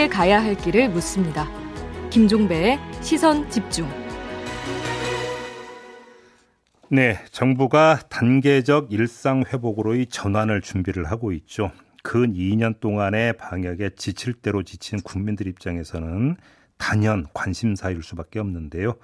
함께 가야 할 길을 묻습니다. 김종배의 시선 집중. 네, 정부가 단계적 일상 회복으로의 전환을 준비를 하고 있죠. 근 2년 동안의 방역에 지칠 대로 지친 국민들 입장에서는 단연 관심사일 수밖에 없는데요.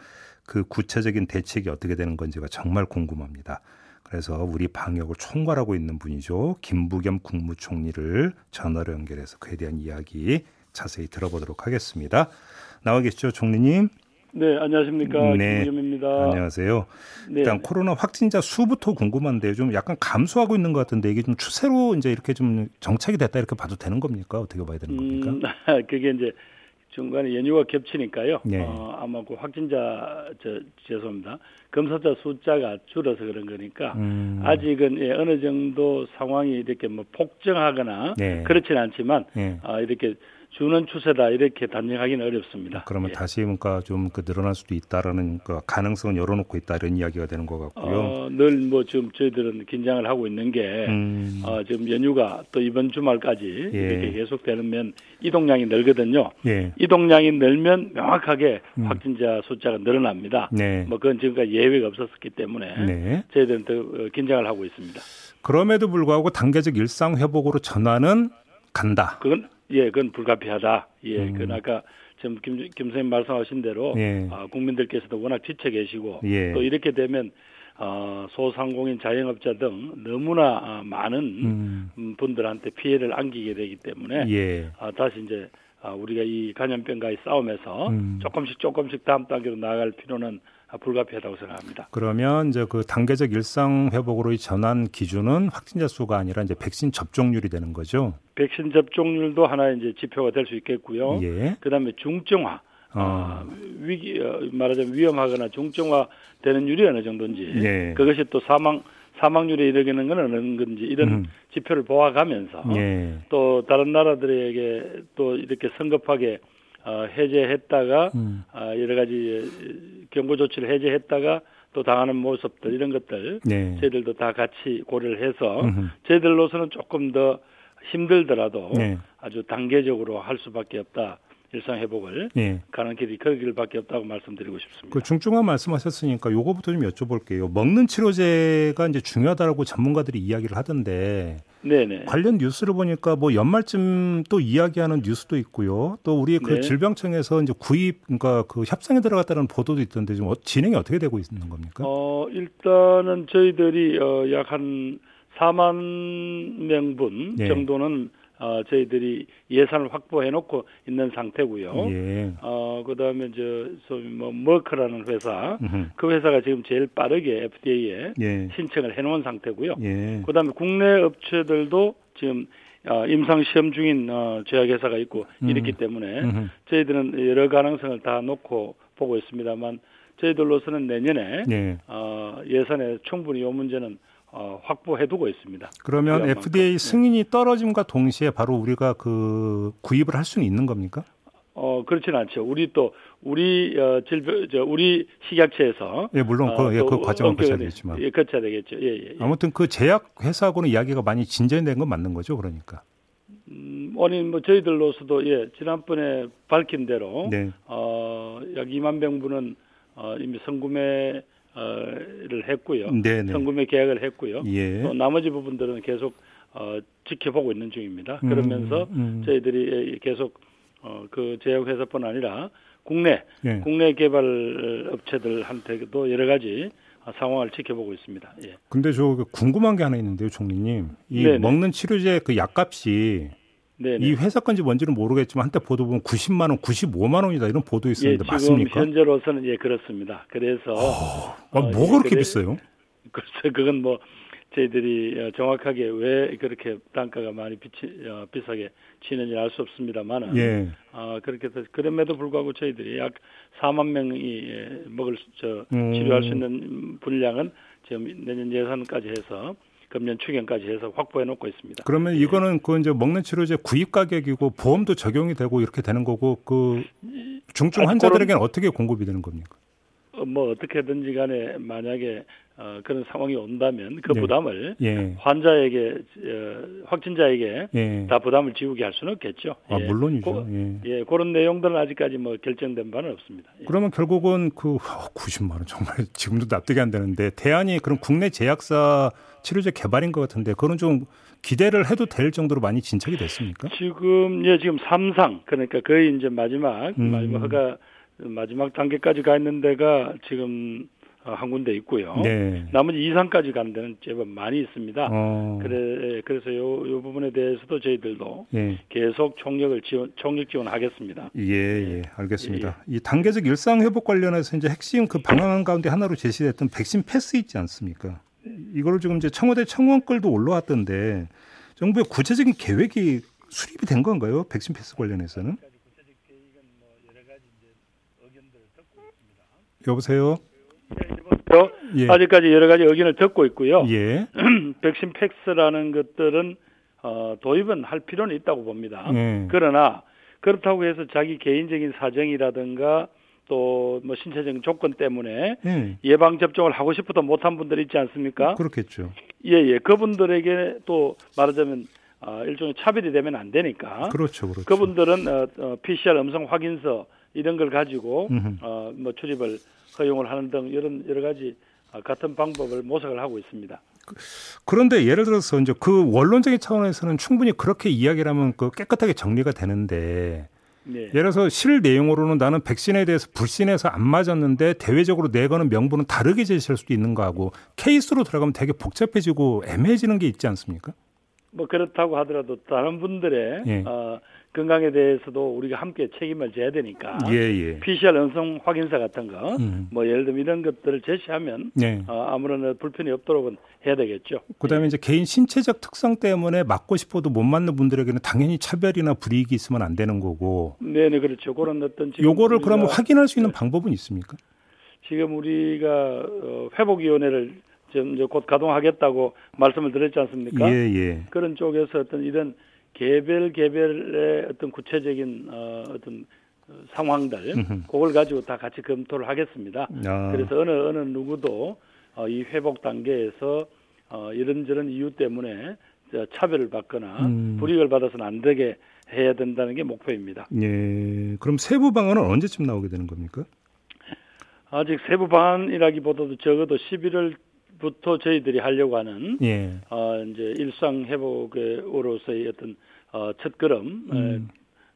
그 구체적인 대책이 어떻게 되는 건지가 정말 궁금합니다. 그래서 우리 방역을 총괄하고 있는 분이죠. 김부겸 국무총리를 전화로 연결해서 그에 대한 이야기 자세히 들어보도록 하겠습니다. 나와 계시죠, 총리님? 네, 안녕하십니까. 네. 김부겸입니다. 안녕하세요. 네. 일단 코로나 확진자 수부터 궁금한데 좀 약간 감소하고 있는 것 같은데 이게 좀 추세로 이제 이렇게 좀 정착이 됐다 이렇게 봐도 되는 겁니까? 어떻게 봐야 되는 겁니까? 음, 그게 이제 중간에 연휴가 겹치니까요. 네. 어, 아마 그 확진자 저 죄송합니다. 검사자 숫자가 줄어서 그런 거니까 음. 아직은 예, 어느 정도 상황이 이렇게 뭐 폭증하거나 네. 그렇지는 않지만 네. 아, 이렇게 주는 추세다 이렇게 단정하기는 어렵습니다. 그러면 예. 다시 뭔가 좀그 늘어날 수도 있다라는 그 가능성은 열어놓고 있다 이런 이야기가 되는 것 같고요. 어, 늘뭐 지금 저희들은 긴장을 하고 있는 게 음. 어, 지금 연휴가 또 이번 주말까지 예. 이렇게 계속되면 이동량이 늘거든요. 예. 이동량이 늘면 명확하게 음. 확진자 숫자가 늘어납니다. 네. 뭐 그건 지금까지 예외가 없었기 때문에 네. 저희들은 더 어, 긴장을 하고 있습니다. 그럼에도 불구하고 단계적 일상 회복으로 전환은 간다. 그건 예, 그건 불가피하다. 예, 음. 그건 아까 지금 김, 김 선생님 말씀하신 대로 예. 아, 국민들께서도 워낙 지쳐 계시고 예. 또 이렇게 되면 어, 소상공인 자영업자 등 너무나 아, 많은 음. 분들한테 피해를 안기게 되기 때문에 예. 아, 다시 이제 아, 우리가 이 감염병과의 싸움에서 음. 조금씩 조금씩 다음 단계로 나아갈 필요는 불가피하다고 생각합니다. 그러면 이제 그 단계적 일상 회복으로의 전환 기준은 확진자 수가 아니라 이제 백신 접종률이 되는 거죠. 백신 접종률도 하나의 이제 지표가 될 수 있겠고요. 예. 그다음에 중증화 어. 아, 위기 어, 말하자면 위험하거나 중증화 되는 율이 어느 정도인지 예. 그것이 또 사망 사망률에 이르게는 건 어느 건지 이런 음. 지표를 보아가면서 예. 또 다른 나라들에게 또 이렇게 성급하게 어, 해제했다가 음. 어, 여러 가지 경고 조치를 해제했다가 또 당하는 모습들 이런 것들 네. 저희들도 다 같이 고려를 해서 음흠. 저희들로서는 조금 더 힘들더라도 네. 아주 단계적으로 할 수밖에 없다. 일상 회복을 예. 가는 길이 그 길밖에 없다고 말씀드리고 싶습니다. 그 중증화 말씀하셨으니까 요거부터 좀 여쭤볼게요. 먹는 치료제가 이제 중요하다고 전문가들이 이야기를 하던데 네네. 관련 뉴스를 보니까 뭐 연말쯤 또 이야기하는 뉴스도 있고요. 또 우리 그 네. 질병청에서 이제 구입 그러니까 그 협상에 들어갔다는 보도도 있던데 좀 어, 진행이 어떻게 되고 있는 겁니까? 어 일단은 저희들이 어, 약한 4만 명분 네. 정도는 어, 저희들이 예산을 확보해 놓고 있는 상태고요. 예. 어, 그다음에 저 소위 뭐 머크라는 회사 으흠. 그 회사가 지금 제일 빠르게 FDA에 예. 신청을 해 놓은 상태고요. 예. 그다음에 국내 업체들도 지금 어, 임상 시험 중인 어, 제약회사가 있고 음. 이렇기 때문에 음흠. 저희들은 여러 가능성을 다 놓고 보고 있습니다만 저희들로서는 내년에 예. 어, 예산에 충분히 이 문제는 어, 확보해두고 있습니다. 그러면 FDA 만큼. 승인이 떨어짐과 동시에 바로 우리가 그 구입을 할 수는 있는 겁니까? 어 그렇지는 않죠. 우리 또 우리 어, 질병 저 우리 식약처에서 예 물론 그, 어, 예, 그 과정은 거쳐야 되겠지만 예 거쳐야 되겠죠. 예, 예, 예. 아무튼 그 제약 회사하고는 이야기가 많이 진전된 건 맞는 거죠, 그러니까. 음, 아니 뭐 저희들로서도 예 지난번에 밝힌 대로 네. 어 약 2만 병분은 어, 이미 선구매 를 했고요. 네네. 성구매 계약을 했고요. 예. 또 나머지 부분들은 계속 어, 지켜보고 있는 중입니다. 음, 그러면서 음, 음. 저희들이 계속 어, 그 제약회사뿐 아니라 국내 예. 국내 개발 업체들한테도 여러 가지 상황을 지켜보고 있습니다. 예. 근데 저 궁금한 게 하나 있는데요, 총리님. 이 네네. 먹는 치료제 그 약값이 네네. 이 회사 건지 뭔지는 모르겠지만 한때 보도 보면 90만 원, 95만 원이다 이런 보도 있었는데 예, 맞습니까? 현재로서는 예 그렇습니다. 그래서 어, 아, 뭐 어, 그렇게 그래, 비싸요? 글쎄 그건 뭐 저희들이 어, 정확하게 왜 그렇게 단가가 많이 비치, 어, 비싸게 치는지 알 수 없습니다만은 예. 어, 그렇게 해서 그럼에도 불구하고 저희들이 약 4만 명이 예, 먹을 저 음. 치료할 수 있는 분량은 지금 내년 예산까지 해서 금년 추경까지 해서 확보해 놓고 있습니다. 그러면 예. 이거는 그 이제 먹는 치료제 구입 가격이고 보험도 적용이 되고 이렇게 되는 거고 그 중증 환자들에게는 어떻게 공급이 되는 겁니까? 어, 뭐 어떻게든지 간에 만약에 어, 그런 상황이 온다면 그 네. 부담을 예. 환자에게 어, 확진자에게 예. 다 부담을 지우게 할 수는 없겠죠. 아 예. 물론이죠. 고, 예. 예. 그런 내용들은 아직까지 뭐 결정된 바는 없습니다. 예. 그러면 결국은 그 90만 원 정말 지금도 납득이 안 되는데 대안이 그런 국내 제약사 치료제 개발인 것 같은데 그런 좀 기대를 해도 될 정도로 많이 진척이 됐습니까? 지금 예 지금 삼상 그러니까 거의 이제 마지막 음. 마지막 허가 마지막 단계까지 가 있는 데가 지금 어, 한 군데 있고요. 네. 나머지 이상까지 가는 데는 제법 많이 있습니다. 어. 그래 그래서 요, 요 부분에 대해서도 저희들도 예. 계속 총력을 지원 총력 지원하겠습니다. 예, 예, 알겠습니다. 예. 이 단계적 일상 회복 관련해서 이제 핵심 그 방향 가운데 하나로 제시됐던 백신 패스 있지 않습니까? 이거를 지금 이제 청와대 청원글도 올라왔던데 정부의 구체적인 계획이 수립이 된 건가요? 백신 패스 관련해서는? 여보세요. 예. 아직까지 여러 가지 의견을 듣고 있고요. 예. 백신 팩스라는 것들은 어, 도입은 할 필요는 있다고 봅니다. 예. 그러나 그렇다고 해서 자기 개인적인 사정이라든가 또 뭐 신체적인 조건 때문에 예. 예방 접종을 하고 싶어도 못한 분들 있지 않습니까? 그렇겠죠. 예예. 예. 그분들에게 또 말하자면 어, 일종의 차별이 되면 안 되니까. 그렇죠, 그렇죠. 그분들은 어, 어, PCR 음성 확인서 이런 걸 가지고 어, 뭐 출입을 허용을 하는 등 이런 여러 가지 아, 같은 방법을 모색을 하고 있습니다. 그런데 예를 들어서 이제 그 원론적인 차원에서는 충분히 그렇게 이야기를 하면 그 깨끗하게 정리가 되는데 네. 예를 들어서 실 내용으로는 나는 백신에 대해서 불신해서 안 맞았는데 대외적으로 내거는 명분은 다르게 제시할 수도 있는 거하고 케이스로 들어가면 되게 복잡해지고 애매해지는 게 있지 않습니까? 뭐 그렇다고 하더라도 다른 분들의 예. 어, 건강에 대해서도 우리가 함께 책임을 져야 되니까 예, 예. PCR 음성 확인서 같은 거, 음. 뭐 예를 들면 이런 것들을 제시하면 예. 어, 아무런 불편이 없도록은 해야 되겠죠. 그다음에 예. 이제 개인 신체적 특성 때문에 맞고 싶어도 못 맞는 분들에게는 당연히 차별이나 불이익이 있으면 안 되는 거고. 네 네 그렇죠. 그런 어떤 요거를 그러면 확인할 수 있는 네. 방법은 있습니까? 지금 우리가 어, 회복위원회를 지금 곧 가동하겠다고 말씀을 드렸지 않습니까? 예, 예. 그런 쪽에서 어떤 이런 개별 개별의 어떤 구체적인 어, 어떤 상황들 그걸 가지고 다 같이 검토를 하겠습니다. 아. 그래서 어느 어느 누구도 어, 이 회복 단계에서 어, 이런저런 이유 때문에 차별을 받거나 음. 불이익을 받아서는 안 되게 해야 된다는 게 목표입니다. 예. 그럼 세부 방안은 언제쯤 나오게 되는 겁니까? 아직 세부 방안이라기보다도 적어도 11월 부터 저희들이 하려고 하는 예. 어 이제 일상 회복으로서의 어떤 어, 첫 걸음 음.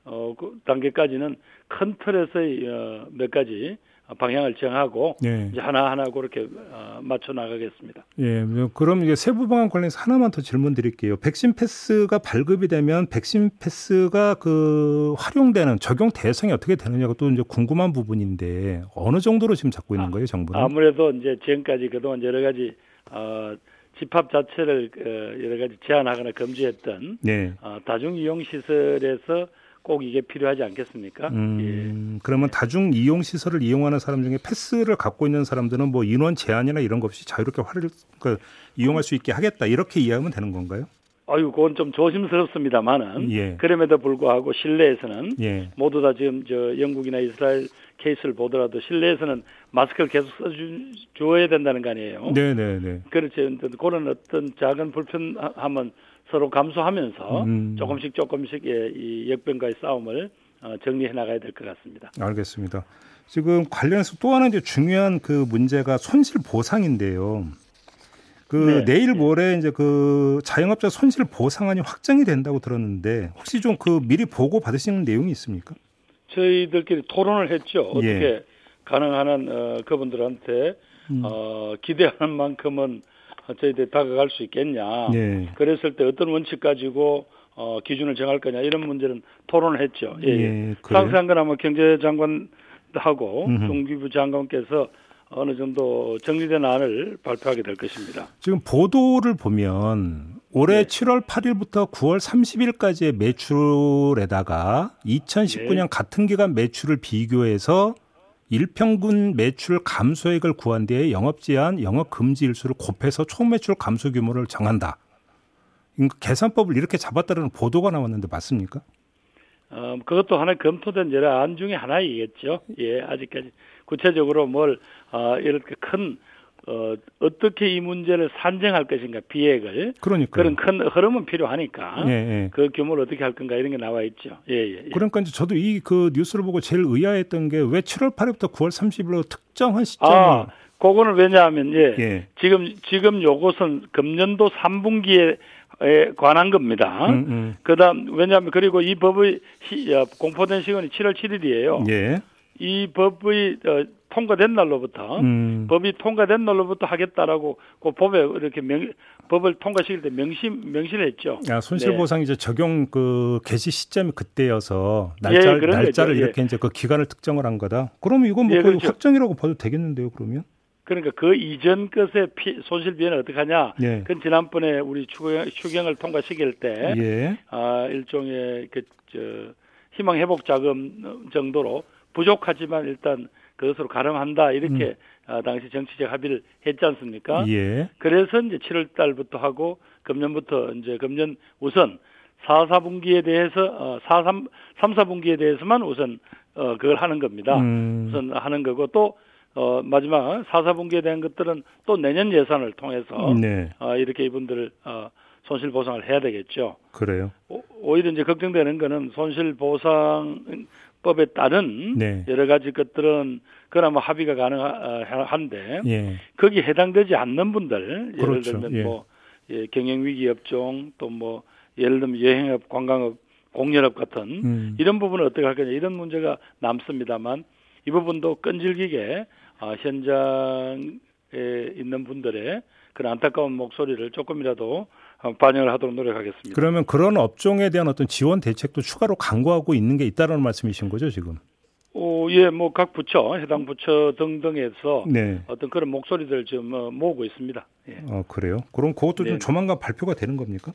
어, 그 단계까지는 큰 틀에서의 어, 몇 가지 방향을 정하고 예. 이제 하나하나 그렇게 어, 맞춰 나가겠습니다. 예, 뭐 그럼 이제 세부 방안 관련해서 하나만 더 질문 드릴게요. 백신 패스가 발급이 되면 백신 패스가 그 활용되는 적용 대상이 어떻게 되느냐가 또 이제 궁금한 부분인데 어느 정도로 지금 잡고 있는 거예요, 정부는? 아무래도 이제 지금까지 그동안 여러 가지 어, 집합 자체를 어, 여러 가지 제한하거나 금지했던 네. 어, 다중 이용 시설에서 꼭 이게 필요하지 않겠습니까? 음, 예. 그러면 다중 이용 시설을 이용하는 사람 중에 패스를 갖고 있는 사람들은 뭐 인원 제한이나 이런 것 없이 자유롭게 활을 그, 이용할 수 있게 하겠다 이렇게 이해하면 되는 건가요? 아유, 그건 좀 조심스럽습니다만은 예. 그럼에도 불구하고 실내에서는 예. 모두 다 지금 저 영국이나 이스라엘 케이스를 보더라도 실내에서는 마스크를 계속 써줘야 된다는 거 아니에요. 네네네. 네, 네. 그렇죠. 그런 어떤 작은 불편함은 서로 감수하면서 음. 조금씩 조금씩 이 역병과의 싸움을 어, 정리해 나가야 될 것 같습니다. 알겠습니다. 지금 관련해서 또 하나 이제 중요한 그 문제가 손실 보상인데요. 그 네. 내일 네. 모레 이제 그 자영업자 손실 보상안이 확정이 된다고 들었는데 혹시 좀 그 미리 보고 받으시는 내용이 있습니까? 저희들끼리 토론을 했죠. 어떻게 예. 가능한 어, 그분들한테 음. 어, 기대하는 만큼은 저희들이 다가갈 수 있겠냐. 네. 그랬을 때 어떤 원칙 가지고 어, 기준을 정할 거냐 이런 문제는 토론을 했죠. 예. 예. 상세한 건 아마 경제장관하고 동기부 장관께서 어느 정도 정리된 안을 발표하게 될 것입니다. 지금 보도를 보면 올해 네. 7월 8일부터 9월 30일까지의 매출에다가 2019년 네. 같은 기간 매출을 비교해서 일평균 매출 감소액을 구한 뒤에 영업 제한, 영업 금지 일수를 곱해서 총 매출 감소 규모를 정한다. 계산법을 이렇게 잡았다는 보도가 나왔는데 맞습니까? 어, 그것도 하나 검토된 여러 안 중에 하나이겠죠. 예, 아직까지 구체적으로 뭘 어, 이렇게 큰 어, 어떻게 이 문제를 산정할 것인가 비핵을 그러니까 그런 큰 흐름은 필요하니까 예, 예. 그 규모를 어떻게 할 건가 이런 게 나와 있죠. 예, 예, 예. 그러니까 이제 저도 이 그 뉴스를 보고 제일 의아했던 게 왜 7월 8일부터 9월 30일로 특정한 시점을 아, 그거는 왜냐하면 예, 예. 지금 지금 요것은 금년도 3분기에 에 관한 겁니다. 음, 음. 그다음 왜냐하면 그리고 이 법의 시, 어, 공포된 시간이 7월 7일이에요. 예. 이 법의 어, 통과된 날로부터 음. 법이 통과된 날로부터 하겠다라고 그 법에 이렇게 명, 법을 통과시킬 때 명시 명시를 했죠. 아, 손실보상 네. 이제 적용 그 개시 시점이 그때여서 날짜 예, 날짜를 거죠. 이렇게 예. 이제 그 기간을 특정을 한 거다. 그러면 이건 뭐 예, 그렇죠. 확정이라고 봐도 되겠는데요, 그러면? 그러니까 그 이전 것의 피, 손실비는 어떻게 하냐? 예. 그건 지난번에 우리 추경, 추경을 통과시킬 때, 예. 아, 일종의 그, 저, 희망 회복 자금 정도로 부족하지만 일단 그것으로 가름한다 이렇게 음. 아, 당시 정치적 합의를 했지 않습니까? 예. 그래서 이제 7월 달부터 하고 금년부터 이제 금년 우선 4, 4분기에 대해서 어, 4, 3, 3, 4분기에 대해서만 우선 어, 그걸 하는 겁니다. 음. 우선 하는 거고 또 어, 마지막 4, 4분기에 대한 것들은 또 내년 예산을 통해서 네. 어, 이렇게 이분들을 어, 손실 보상을 해야 되겠죠. 그래요. 오, 오히려 이제 걱정되는 거는 손실 보상 법에 따른 네. 여러 가지 것들은 그나마 합의가 가능한데 예. 거기 해당되지 않는 분들 예를 그렇죠. 들면 예. 뭐 예, 경영 위기 업종 또 뭐 예를 들면 여행업, 관광업, 공연업 같은 음. 이런 부분을 어떻게 할 거냐 이런 문제가 남습니다만 이 부분도 끈질기게 어, 현장에 있는 분들의 그런 안타까운 목소리를 조금이라도 어, 반영을 하도록 노력하겠습니다. 그러면 그런 업종에 대한 어떤 지원 대책도 추가로 강구하고 있는 게 있다는 말씀이신 거죠, 지금? 어, 예, 뭐 각 부처, 해당 부처 등등에서 네. 어떤 그런 목소리들 지금 어, 모으고 있습니다. 예. 어, 그래요? 그럼 그것도 네. 좀 조만간 발표가 되는 겁니까?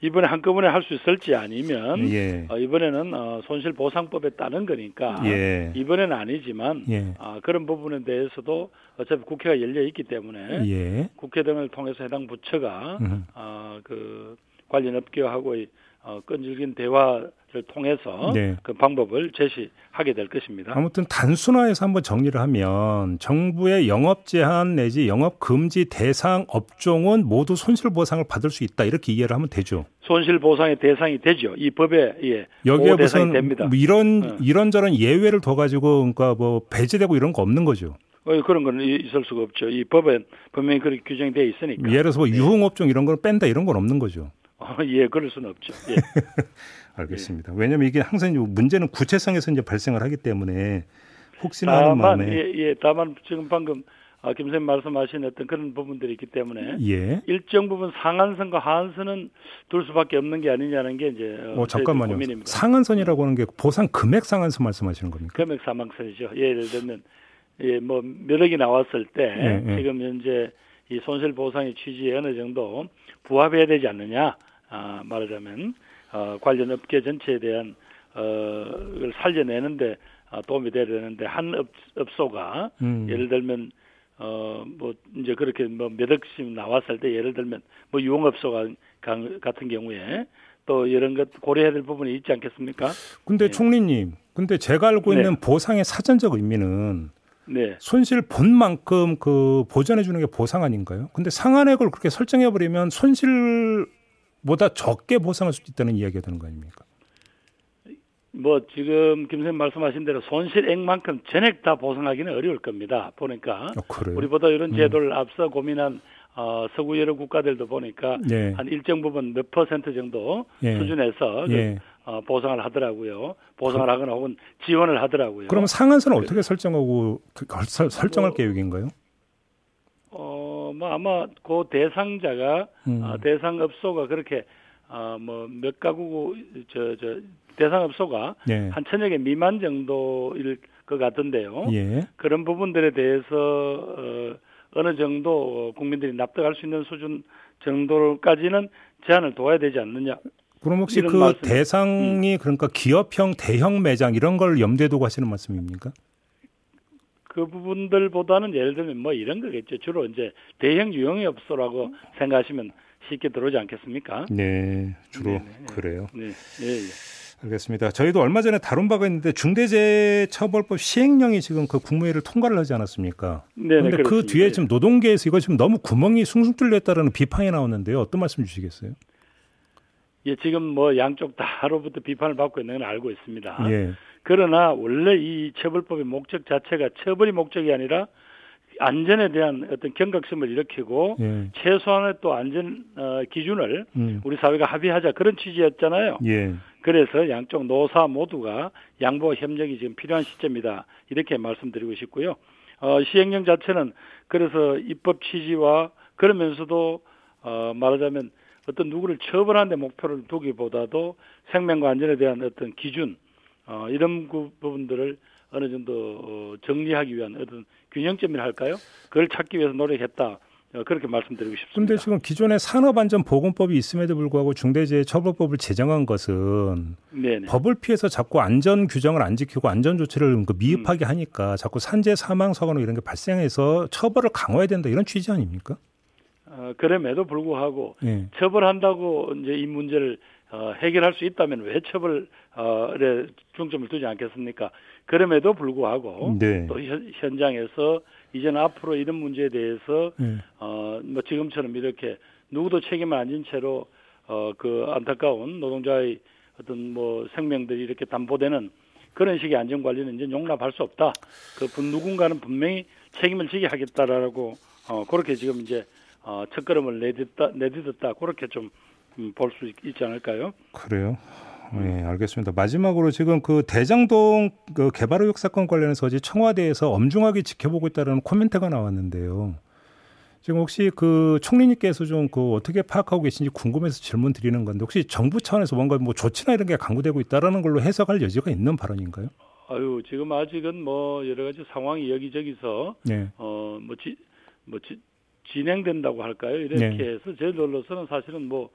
이번에 한꺼번에 할 수 있을지 아니면 예. 어, 이번에는 어, 손실 보상법에 따른 거니까 예. 이번에는 아니지만 예. 어, 그런 부분에 대해서도 어차피 국회가 열려 있기 때문에 예. 국회 등을 통해서 해당 부처가 어, 그 관련 업계하고의 어, 끈질긴 대화를 통해서 네. 그 방법을 제시하게 될 것입니다. 아무튼 단순화해서 한번 정리를 하면 정부의 영업 제한 내지 영업 금지 대상 업종은 모두 손실 보상을 받을 수 있다 이렇게 이해를 하면 되죠. 손실 보상의 대상이 되죠. 이 법에 예. 여기에 무슨 됩니다. 뭐 이런 어. 이런저런 예외를 둬 가지고 그러니까 뭐 배제되고 이런 거 없는 거죠. 어, 그런 건 있을 수가 없죠. 이 법에 분명히 그렇게 규정이 되어 있으니까. 예를 들어서 뭐 네. 유흥업종 이런 걸 뺀다 이런 건 없는 거죠. 어, 예, 그럴 수는 없죠. 예. 알겠습니다. 예. 왜냐하면 이게 항상 문제는 구체성에서 이제 발생을 하기 때문에 혹시나 하는 마음에 예, 예, 다만 지금 방금 아, 김 선생님 말씀하신 어떤 그런 부분들이 있기 때문에 예. 일정 부분 상한선과 하한선은 둘 수밖에 없는 게 아니냐는 게 이제 어, 잠깐만요. 고민입니다. 상한선이라고 하는 게 보상 금액 상한선 말씀하시는 겁니까? 금액 상한선이죠. 예를 들면 예, 뭐 몇억이 나왔을 때 예, 예. 지금 현재 이 손실 보상의 취지에 어느 정도 부합해야 되지 않느냐 아, 말하자면 어, 관련 업계 전체에 대한 어, 를 살려내는데 어, 도움이 되는데 한 업, 업소가 음. 예를 들면 어, 뭐, 이제 그렇게 뭐 몇 억씩 나왔을 때 예를 들면 뭐 유흥업소가 같은 경우에 또 이런 것 고려해야 될 부분이 있지 않겠습니까? 근데 네. 총리님, 근데 제가 알고 네. 있는 보상의 사전적 의미는 네. 손실 본 만큼 그 보전해 주는 게 보상 아닌가요? 근데 상한액을 그렇게 설정해 버리면 손실 보다 적게 보상할 수 있다는 이야기가 되는 거 아닙니까? 뭐 지금 김 선생님 말씀하신 대로 손실액만큼 전액 다 보상하기는 어려울 겁니다. 보니까 어, 우리보다 이런 음. 제도를 음. 앞서 고민한 어, 서구 여러 국가들도 보니까 네. 한 일정 부분 몇 퍼센트 정도 예. 수준에서 예. 그, 어, 보상을 하더라고요. 보상을 그, 하거나 혹은 지원을 하더라고요. 그럼 상한선은 그, 어떻게 설정하고 그, 설, 설정할 뭐, 계획인가요? 어, 뭐 아마 그 대상자가 음. 어, 대상 업소가 그렇게 어, 뭐몇 가구 저 저 대상 업소가 네. 한 천여 개 미만 정도일 것 같은데요. 예. 그런 부분들에 대해서 어, 어느 정도 국민들이 납득할 수 있는 수준 정도까지는 제한을 둬야 되지 않느냐. 그럼 혹시 그 말씀. 대상이 음. 그러니까 기업형 대형 매장 이런 걸 염두에 두고 하시는 말씀입니까? 그 부분들보다는 예를 들면 뭐 이런 거겠죠. 주로 이제 대형 유형업소라고 생각하시면 쉽게 들어오지 않겠습니까? 네, 주로 네네. 네. 그래요. 네, 네, 네. 알겠습니다. 저희도 얼마 전에 다룬 바가 있는데 중대재해처벌법 시행령이 지금 그 국무회의를 통과를 하지 않았습니까? 네. 그런데 그 뒤에 지금 노동계에서 이거 지금 너무 구멍이 숭숭 뚫렸다라는 비판이 나오는데요. 어떤 말씀 주시겠어요? 예, 지금 뭐 양쪽 다로부터 비판을 받고 있는 건 알고 있습니다. 예. 그러나 원래 이 처벌법의 목적 자체가 처벌이 목적이 아니라 안전에 대한 어떤 경각심을 일으키고 예. 최소한의 또 안전 어, 기준을 음. 우리 사회가 합의하자 그런 취지였잖아요. 예. 그래서 양쪽 노사 모두가 양보와 협력이 지금 필요한 시점이다 이렇게 말씀드리고 싶고요. 어, 시행령 자체는 그래서 입법 취지와 그러면서도 어, 말하자면 어떤 누구를 처벌하는 데 목표를 두기보다도 생명과 안전에 대한 어떤 기준 어, 이런 부분들을 어느 정도 어, 정리하기 위한 어떤 균형점이라 할까요? 그걸 찾기 위해서 노력했다. 어, 그렇게 말씀드리고 싶습니다. 그런데 지금 기존에 산업안전보건법이 있음에도 불구하고 중대재해처벌법을 제정한 것은 네네. 법을 피해서 자꾸 안전 규정을 안 지키고 안전 조치를 그 미흡하게 음. 하니까 자꾸 산재 사망 사고나 이런 게 발생해서 처벌을 강화해야 된다 이런 취지 아닙니까? 어, 그럼에도 불구하고 네. 처벌한다고 이제 이 문제를 어, 해결할 수 있다면 왜 처벌에 중점을 두지 않겠습니까? 그럼에도 불구하고 네. 또 현, 장에서 이제는 앞으로 이런 문제에 대해서 네. 어 뭐 지금처럼 이렇게 누구도 책임을 안 진 채로 어 그 안타까운 노동자의 어떤 뭐 생명들이 이렇게 담보되는 그런 식의 안전 관리는 이제 용납할 수 없다. 그 누군가는 분명히 책임을 지게 하겠다라고 어 그렇게 지금 이제 어 첫걸음을 내딛다 내딛었다 그렇게 좀 음, 볼수 있지 않을까요? 그래요. 네, 알겠습니다. 마지막으로 지금 그 대장동 그 개발 의혹 사건 관련해서 어제 청와대에서 엄중하게 지켜보고 있다는 코멘트가 나왔는데요. 지금 혹시 그 총리님께서 좀 그 어떻게 파악하고 계신지 궁금해서 질문 드리는 건데 혹시 정부 차원에서 뭔가 뭐 조치나 이런 게 강구되고 있다라는 걸로 해석할 여지가 있는 발언인가요? 아유 지금 아직은 뭐 여러 가지 상황이 여기저기서 네. 어뭐 뭐 진행된다고 할까요? 이렇게 네. 해서 저희들로서는 사실은 뭐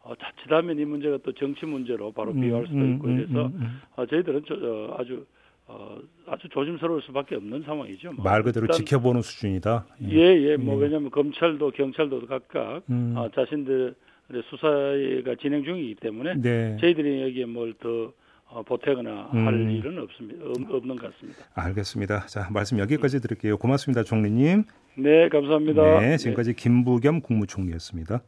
어, 자칫하면 이 문제가 또 정치 문제로 바로 음, 비유할 수도 음, 있고 음, 그래서 음, 음, 어, 저희들은 저, 어, 아주 어, 아주 조심스러울 수밖에 없는 상황이죠. 뭐. 말 그대로 지켜보는 수준이다. 예, 예. 예. 뭐 예. 왜냐하면 검찰도 경찰도 각각 음. 어, 자신들의 수사가 진행 중이기 때문에 네. 저희들이 여기에 뭘더 어, 보태거나 음. 할 일은 없습니다. 없 는 것 같습니다. 알겠습니다. 자 말씀 여기까지 드릴게요. 고맙습니다, 총리님. 네, 감사합니다. 네, 지금까지 네. 김부겸 국무총리였습니다.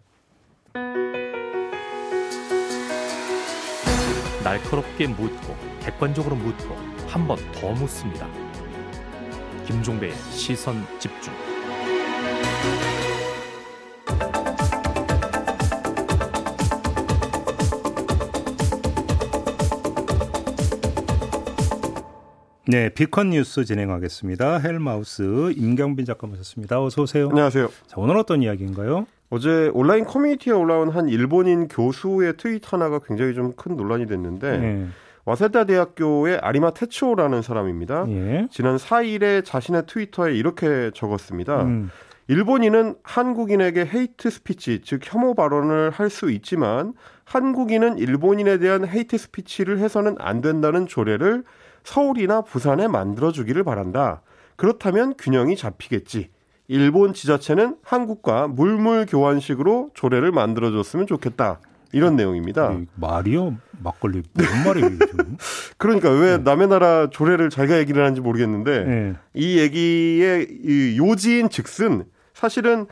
날카롭게 묻고 객관적으로 묻고 한 번 더 묻습니다. 김종배의 시선 집중. 네, B컷 뉴스 진행하겠습니다. 헬마우스 임경빈 작가 모셨습니다. 어서 오세요. 안녕하세요. 자, 오늘 어떤 이야기인가요? 어제 온라인 커뮤니티에 올라온 한 일본인 교수의 트윗 하나가 굉장히 좀 큰 논란이 됐는데 네. 와세다 대학교의 아리마 테츠오라는 사람입니다. 예. 지난 4일에 자신의 트위터에 이렇게 적었습니다. 음. 일본인은 한국인에게 hate speech, 즉 혐오 발언을 할 수 있지만 한국인은 일본인에 대한 hate speech를 해서는 안 된다는 조례를 서울이나 부산에 만들어 주기를 바란다. 그렇다면 균형이 잡히겠지. 일본 지자체는 한국과 물물 교환식으로 조례를 만들어 줬으면 좋겠다. 이런 내용입니다. 말이요? 막걸리 뭔 말이에요? 그러니까 왜 네. 남의 나라 조례를 자기가 얘기를 하는지 모르겠는데 네. 이 얘기의 이 요지인 즉슨 사실은 어,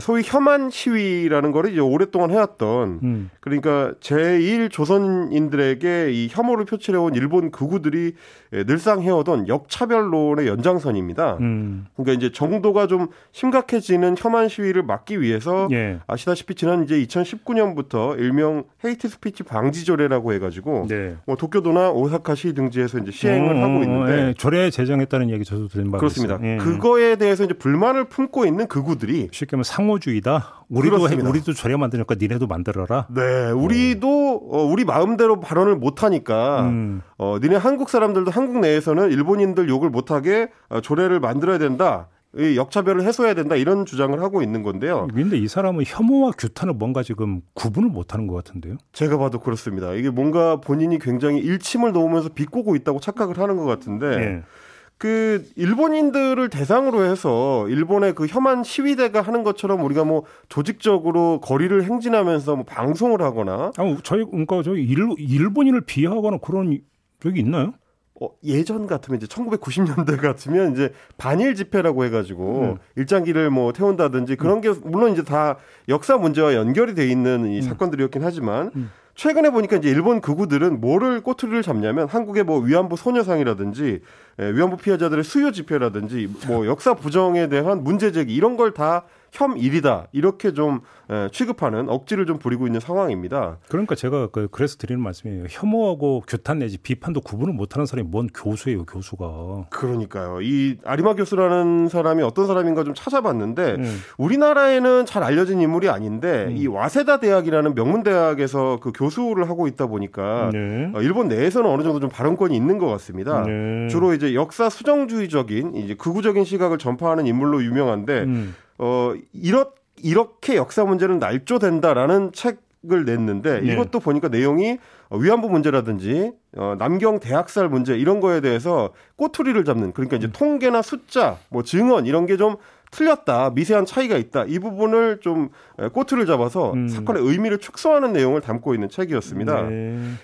소위 혐한 시위라는 거를 이제 오랫동안 해왔던 음. 그러니까 제1 조선인들에게 이 혐오를 표출해온 일본 극우들이 예, 늘상 해오던 역차별론의 연장선입니다. 음. 그러니까 이제 정도가 좀 심각해지는 혐한 시위를 막기 위해서 예. 아시다시피 지난 이제 2019년부터 일명 hate speech 방지 조례라고 해가지고 네. 뭐 도쿄도나 오사카 시 등지에서 이제 시행을 어, 하고 있는데 예. 조례 제정했다는 얘기 저도 들은 바가 그렇습니다. 예. 그거에 대해서 이제 불만을 품고 있는 극우들이 쉽게 말하면 상호주의다. 우리도 해, 우리도 조례 만드니까 니네도 만들어라. 네, 우리도 어, 우리 마음대로 발언을 못 하니까 음. 어, 니네 한국 사람들도 한국 내에서는 일본인들 욕을 못 하게 어, 조례를 만들어야 된다. 이 역차별을 해소해야 된다 이런 주장을 하고 있는 건데요. 그런데 이 사람은 혐오와 규탄을 뭔가 지금 구분을 못하는 것 같은데요. 제가 봐도 그렇습니다. 이게 뭔가 본인이 굉장히 일침을 놓으면서 비꼬고 있다고 착각을 하는 것 같은데. 네. 그 일본인들을 대상으로 해서 일본의 그 혐한 시위대가 하는 것처럼 우리가 뭐 조직적으로 거리를 행진하면서 뭐 방송을 하거나 아 저희 그러니까 저희 일, 일본인을 비하하거나 그런 적이 있나요? 어, 예전 같으면 이제 1990년대 같으면 이제 반일 집회라고 해가지고 음. 일장기를 뭐 태운다든지 그런 게 물론 이제 다 역사 문제와 연결이 돼 있는 이 음. 사건들이었긴 하지만 음. 최근에 보니까 이제 일본 극우들은 뭐를 꼬투리를 잡냐면 한국의 뭐 위안부 소녀상이라든지 예, 위안부 피해자들의 수요 집회라든지 뭐 역사 부정에 대한 문제 제기 이런 걸 다 혐일이다 이렇게 좀 취급하는 억지를 좀 부리고 있는 상황입니다. 그러니까 제가 그 그래서 드리는 말씀이에요. 혐오하고 규탄 내지 비판도 구분을 못하는 사람이 뭔 교수예요, 교수가. 그러니까요. 이 아리마 교수라는 사람이 어떤 사람인가 좀 찾아봤는데 음. 우리나라에는 잘 알려진 인물이 아닌데 음. 이 와세다 대학이라는 명문 대학에서 그 교수를 하고 있다 보니까 네. 어, 일본 내에서는 어느 정도 좀 발언권이 있는 것 같습니다. 네. 주로 이제 역사 수정주의적인 이제 극우적인 시각을 전파하는 인물로 유명한데. 음. 어 이렇 이렇게 역사 문제는 날조된다라는 책을 냈는데 네. 이것도 보니까 내용이 위안부 문제라든지 어, 남경 대학살 문제 이런 거에 대해서 꼬투리를 잡는 그러니까 이제 음. 통계나 숫자 뭐 증언 이런 게 좀 틀렸다 미세한 차이가 있다 이 부분을 좀 꼬투리를 잡아서 음. 사건의 의미를 축소하는 내용을 담고 있는 책이었습니다. 네.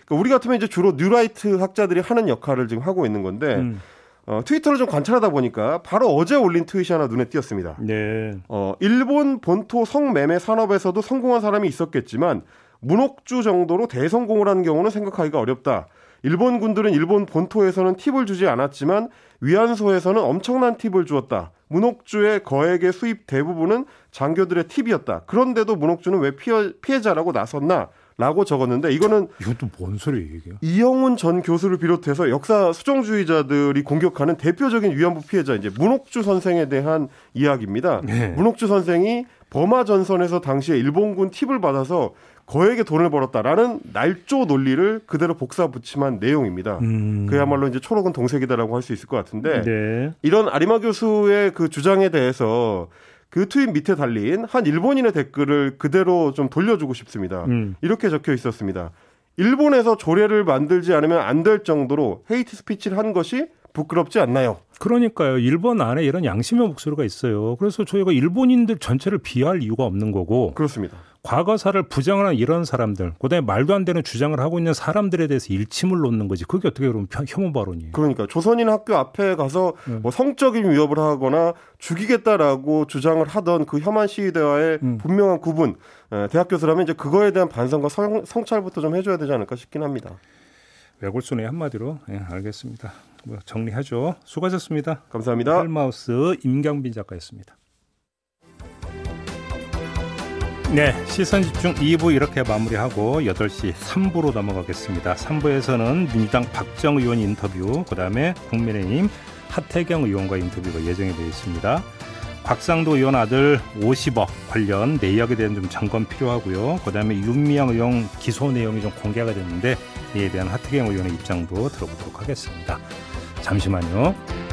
그러니까 우리 같으면 이제 주로 뉴라이트 학자들이 하는 역할을 지금 하고 있는 건데 음. 어, 트위터를 좀 관찰하다 보니까 바로 어제 올린 트윗이 하나 눈에 띄었습니다. 네. 어, 일본 본토 성매매 산업에서도 성공한 사람이 있었겠지만 문옥주 정도로 대성공을 한 경우는 생각하기가 어렵다. 일본 군들은 일본 본토에서는 팁을 주지 않았지만 위안소에서는 엄청난 팁을 주었다. 문옥주의 거액의 수입 대부분은 장교들의 팁이었다. 그런데도 문옥주는 왜 피해, 피해자라고 나섰나? 라고 적었는데 이거는 이것도 뭔 소리예요, 이게? 이영훈 전 교수를 비롯해서 역사 수정주의자들이 공격하는 대표적인 위안부 피해자 이제 문옥주 선생에 대한 이야기입니다. 네. 문옥주 선생이 버마 전선에서 당시에 일본군 팁을 받아서 거액의 돈을 벌었다라는 날조 논리를 그대로 복사 붙임한 내용입니다. 음. 그야말로 이제 초록은 동색이다라고 할 수 있을 것 같은데 네. 이런 아리마 교수의 그 주장에 대해서 그 트윗 밑에 달린 한 일본인의 댓글을 그대로 좀 돌려주고 싶습니다. 음. 이렇게 적혀 있었습니다. 일본에서 조례를 만들지 않으면 안 될 정도로 헤이트 스피치를 한 것이 부끄럽지 않나요? 그러니까요. 일본 안에 이런 양심의 목소리가 있어요. 그래서 저희가 일본인들 전체를 비할 이유가 없는 거고. 그렇습니다. 과거사를 부정하는 이런 사람들, 그다음에 말도 안 되는 주장을 하고 있는 사람들에 대해서 일침을 놓는 거지. 그게 어떻게 그러면 혐오 발언이에요? 그러니까 조선인 학교 앞에 가서 네. 뭐 성적인 위협을 하거나 죽이겠다라고 주장을 하던 그 혐한 시위대와의 음. 분명한 구분. 대학 교수라면 이제 그거에 대한 반성과 성, 성찰부터 좀 해줘야 되지 않을까 싶긴 합니다. 외골순의 한마디로 예, 알겠습니다. 뭐 정리하죠. 수고하셨습니다. 감사합니다. 헬마우스 임경빈 작가였습니다. 네, 시선 집중 2부 이렇게 마무리하고 8시 3부로 넘어가겠습니다. 3부에서는 민주당 박정 의원 인터뷰, 그다음에 국민의힘 하태경 의원과 인터뷰가 예정이 되어 있습니다. 곽상도 의원 아들 50억 관련 내역에 대한 좀 점검 필요하고요. 그다음에 윤미향 의원 기소 내용이 좀 공개가 됐는데 이에 대한 하태경 의원의 입장도 들어보도록 하겠습니다. 잠시만요.